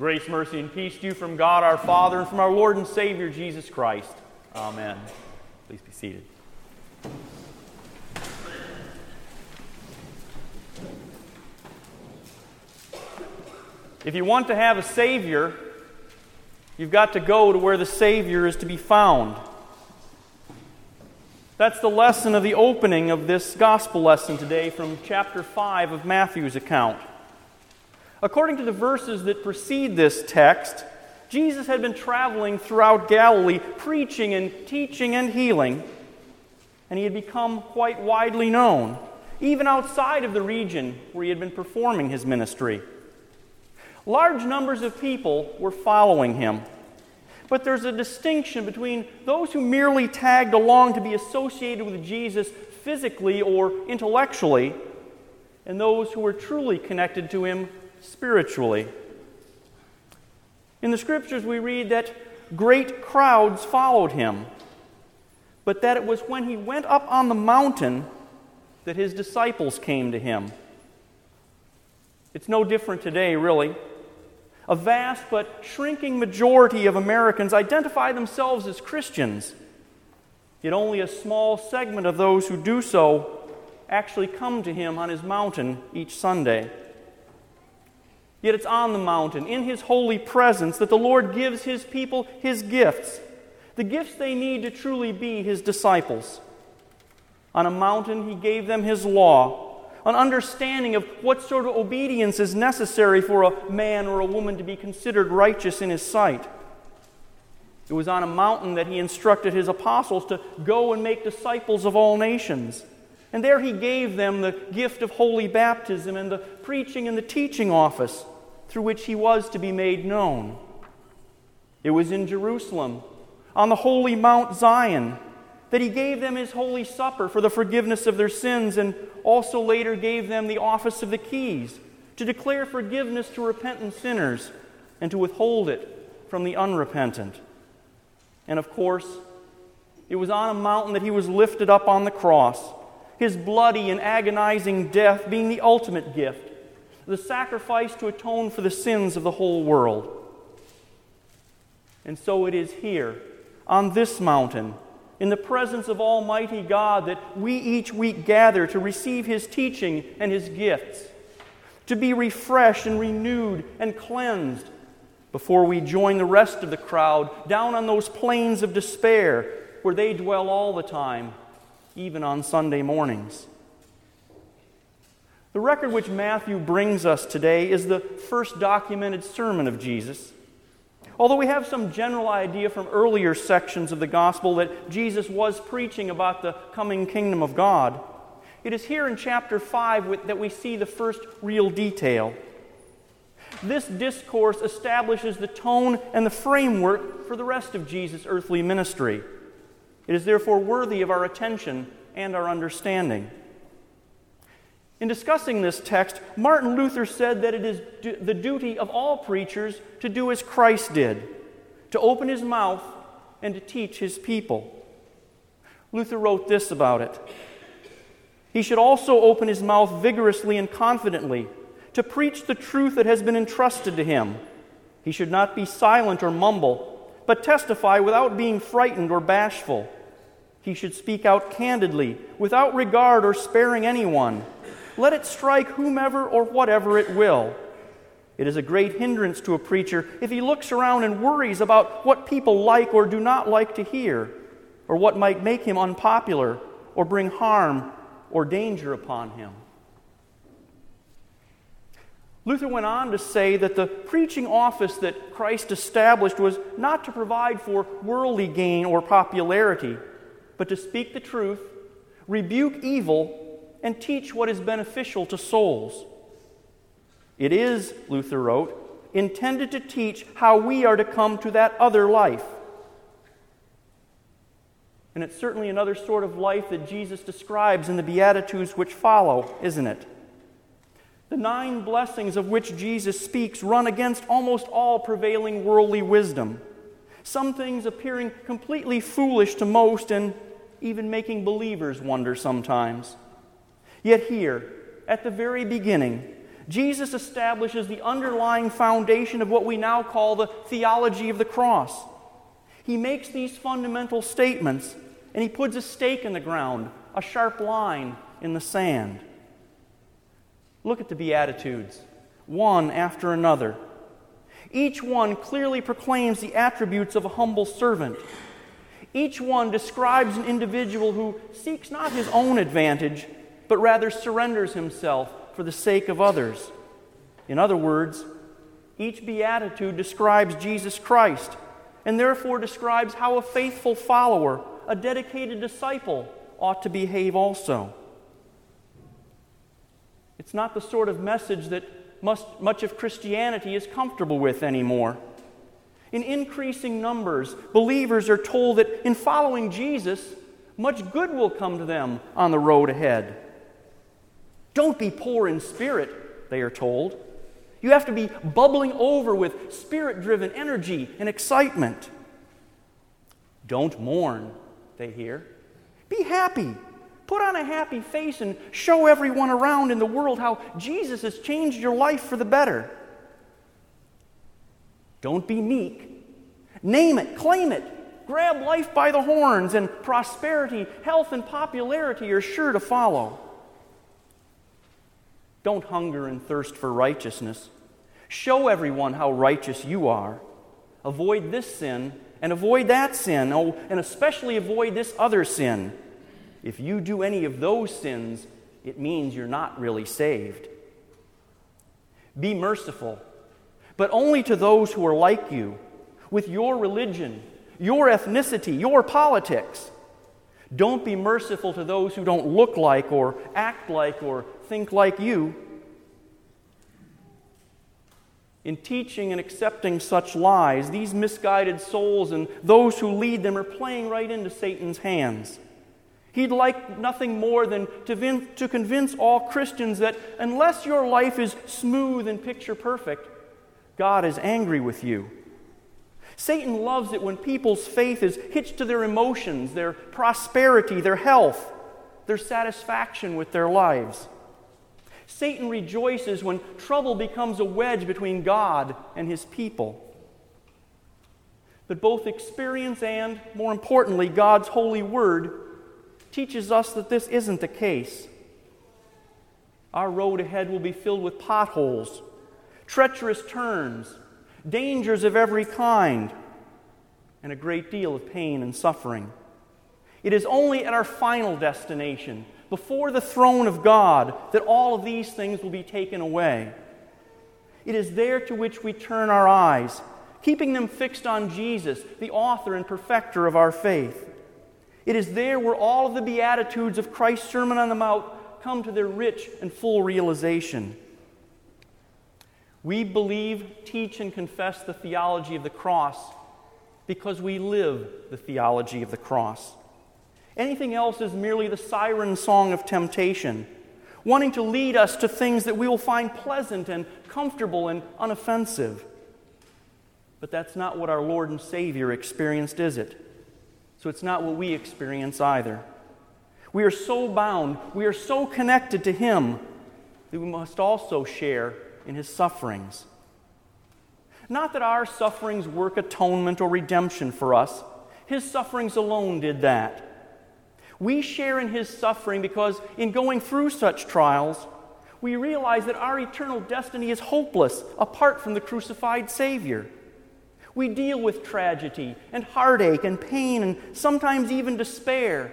Grace, mercy, and peace to you from God our Father and from our Lord and Savior Jesus Christ. Amen. Please be seated. If you want to have a Savior, you've got to go to where the Savior is to be found. That's the lesson of the opening of this gospel lesson today from chapter 5 of Matthew's account. According to the verses that precede this text, Jesus had been traveling throughout Galilee, preaching and teaching and healing, and he had become quite widely known, even outside of the region where he had been performing his ministry. Large numbers of people were following him. But there's a distinction between those who merely tagged along to be associated with Jesus physically or intellectually, and those who were truly connected to him spiritually. In the scriptures, we read that great crowds followed him, but that it was when he went up on the mountain that his disciples came to him. It's no different today, really. A vast but shrinking majority of Americans identify themselves as Christians, yet only a small segment of those who do so actually come to him on his mountain each Sunday. Yet it's on the mountain, in His holy presence, that the Lord gives His people His gifts, the gifts they need to truly be His disciples. On a mountain, He gave them His law, an understanding of what sort of obedience is necessary for a man or a woman to be considered righteous in His sight. It was on a mountain that He instructed His apostles to go and make disciples of all nations. And there he gave them the gift of holy baptism and the preaching and the teaching office through which he was to be made known. It was in Jerusalem, on the holy Mount Zion, that he gave them his holy supper for the forgiveness of their sins and also later gave them the office of the keys to declare forgiveness to repentant sinners and to withhold it from the unrepentant. And of course, it was on a mountain that he was lifted up on the cross his bloody and agonizing death being the ultimate gift, the sacrifice to atone for the sins of the whole world. And so it is here, on this mountain, in the presence of Almighty God, that we each week gather to receive His teaching and His gifts, to be refreshed and renewed and cleansed before we join the rest of the crowd down on those plains of despair where they dwell all the time even on Sunday mornings. The record which Matthew brings us today is the first documented sermon of Jesus. Although we have some general idea from earlier sections of the gospel that Jesus was preaching about the coming kingdom of God, it is here in chapter 5 that we see the first real detail. This discourse establishes the tone and the framework for the rest of Jesus' earthly ministry. It is therefore worthy of our attention and our understanding. In discussing this text, Martin Luther said that it is the duty of all preachers to do as Christ did, to open his mouth and to teach his people. Luther wrote this about it He should also open his mouth vigorously and confidently to preach the truth that has been entrusted to him. He should not be silent or mumble, but testify without being frightened or bashful. He should speak out candidly, without regard or sparing anyone. Let it strike whomever or whatever it will. It is a great hindrance to a preacher if he looks around and worries about what people like or do not like to hear, or what might make him unpopular or bring harm or danger upon him. Luther went on to say that the preaching office that Christ established was not to provide for worldly gain or popularity but to speak the truth, rebuke evil, and teach what is beneficial to souls. It is, Luther wrote, intended to teach how we are to come to that other life. And it's certainly another sort of life that Jesus describes in the Beatitudes which follow, isn't it? The nine blessings of which Jesus speaks run against almost all prevailing worldly wisdom. Some things appearing completely foolish to most and even making believers wonder sometimes. Yet, here, at the very beginning, Jesus establishes the underlying foundation of what we now call the theology of the cross. He makes these fundamental statements and he puts a stake in the ground, a sharp line in the sand. Look at the Beatitudes, one after another. Each one clearly proclaims the attributes of a humble servant. Each one describes an individual who seeks not his own advantage, but rather surrenders himself for the sake of others. In other words, each beatitude describes Jesus Christ and therefore describes how a faithful follower, a dedicated disciple, ought to behave also. It's not the sort of message that must, much of Christianity is comfortable with anymore. In increasing numbers, believers are told that in following Jesus, much good will come to them on the road ahead. Don't be poor in spirit, they are told. You have to be bubbling over with spirit driven energy and excitement. Don't mourn, they hear. Be happy. Put on a happy face and show everyone around in the world how Jesus has changed your life for the better. Don't be meek. Name it, claim it. Grab life by the horns, and prosperity, health, and popularity are sure to follow. Don't hunger and thirst for righteousness. Show everyone how righteous you are. Avoid this sin and avoid that sin, oh, and especially avoid this other sin. If you do any of those sins, it means you're not really saved. Be merciful, but only to those who are like you, with your religion, your ethnicity, your politics. Don't be merciful to those who don't look like or act like or think like you. In teaching and accepting such lies, these misguided souls and those who lead them are playing right into Satan's hands. He'd like nothing more than to, vin- to convince all Christians that unless your life is smooth and picture perfect, God is angry with you. Satan loves it when people's faith is hitched to their emotions, their prosperity, their health, their satisfaction with their lives. Satan rejoices when trouble becomes a wedge between God and his people. But both experience and, more importantly, God's holy word teaches us that this isn't the case. Our road ahead will be filled with potholes, treacherous turns, dangers of every kind, and a great deal of pain and suffering. It is only at our final destination, before the throne of God that all of these things will be taken away. It is there to which we turn our eyes, keeping them fixed on Jesus, the author and perfecter of our faith. It is there where all of the Beatitudes of Christ's Sermon on the Mount come to their rich and full realization. We believe, teach, and confess the theology of the cross because we live the theology of the cross. Anything else is merely the siren song of temptation, wanting to lead us to things that we will find pleasant and comfortable and unoffensive. But that's not what our Lord and Savior experienced, is it? So it's not what we experience either. We are so bound, we are so connected to Him that we must also share in His sufferings. Not that our sufferings work atonement or redemption for us, His sufferings alone did that. We share in his suffering because in going through such trials, we realize that our eternal destiny is hopeless apart from the crucified Savior. We deal with tragedy and heartache and pain and sometimes even despair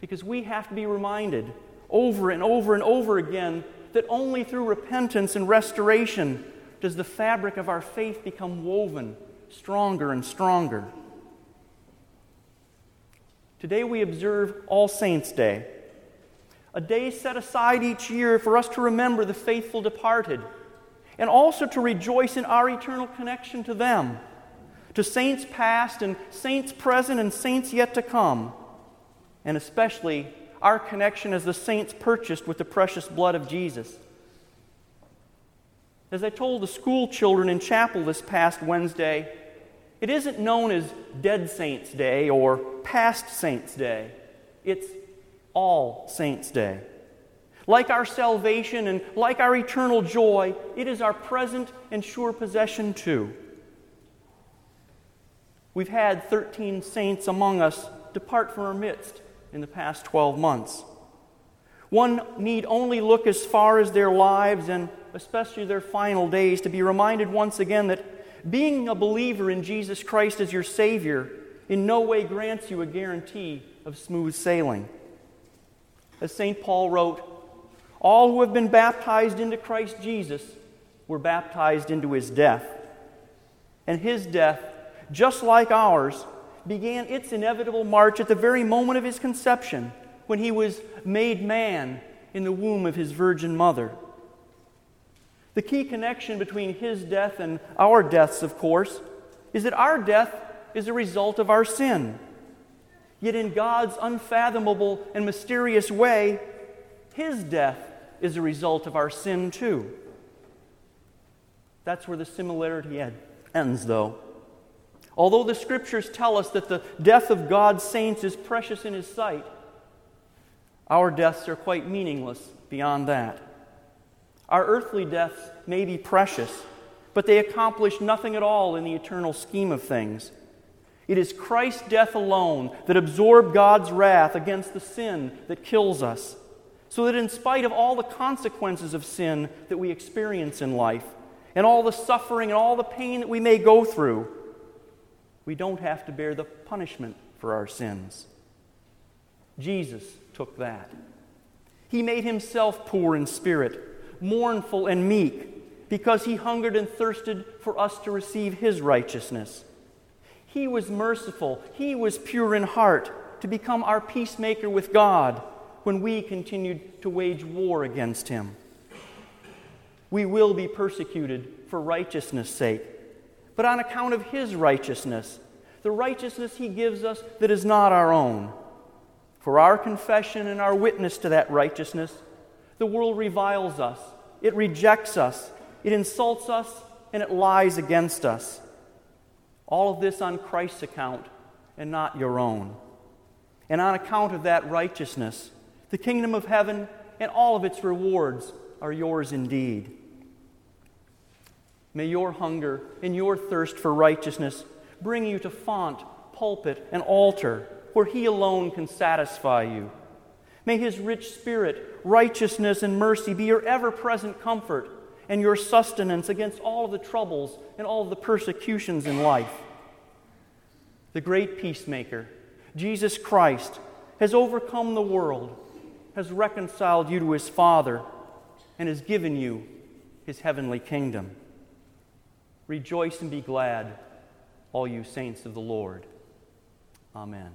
because we have to be reminded over and over and over again that only through repentance and restoration does the fabric of our faith become woven stronger and stronger. Today we observe All Saints' Day, a day set aside each year for us to remember the faithful departed and also to rejoice in our eternal connection to them, to saints past and saints present and saints yet to come, and especially our connection as the saints purchased with the precious blood of Jesus. As I told the school children in chapel this past Wednesday, it isn't known as Dead Saints' Day or Past Saints' Day. It's All Saints' Day. Like our salvation and like our eternal joy, it is our present and sure possession too. We've had 13 saints among us depart from our midst in the past 12 months. One need only look as far as their lives and especially their final days to be reminded once again that being a believer in Jesus Christ as your Savior in no way grants you a guarantee of smooth sailing. As St. Paul wrote, all who have been baptized into Christ Jesus were baptized into his death. And his death, just like ours, began its inevitable march at the very moment of his conception when he was made man in the womb of his virgin mother. The key connection between his death and our deaths, of course, is that our death is a result of our sin. Yet, in God's unfathomable and mysterious way, his death is a result of our sin, too. That's where the similarity ends, though. Although the scriptures tell us that the death of God's saints is precious in his sight, our deaths are quite meaningless beyond that. Our earthly deaths may be precious, but they accomplish nothing at all in the eternal scheme of things. It is Christ's death alone that absorbed God's wrath against the sin that kills us, so that in spite of all the consequences of sin that we experience in life, and all the suffering and all the pain that we may go through, we don't have to bear the punishment for our sins. Jesus took that. He made himself poor in spirit, mournful and meek, because he hungered and thirsted for us to receive his righteousness. He was merciful, he was pure in heart, to become our peacemaker with God when we continued to wage war against him. We will be persecuted for righteousness' sake, but on account of his righteousness, the righteousness he gives us that is not our own. For our confession and our witness to that righteousness, the world reviles us, it rejects us, it insults us, and it lies against us. All of this on Christ's account and not your own. And on account of that righteousness, the kingdom of heaven and all of its rewards are yours indeed. May your hunger and your thirst for righteousness bring you to font, pulpit, and altar where He alone can satisfy you. May His rich spirit, righteousness, and mercy be your ever present comfort and your sustenance against all of the troubles and all of the persecutions in life. The great peacemaker, Jesus Christ, has overcome the world, has reconciled you to His Father, and has given you His heavenly kingdom. Rejoice and be glad, all you saints of the Lord. Amen.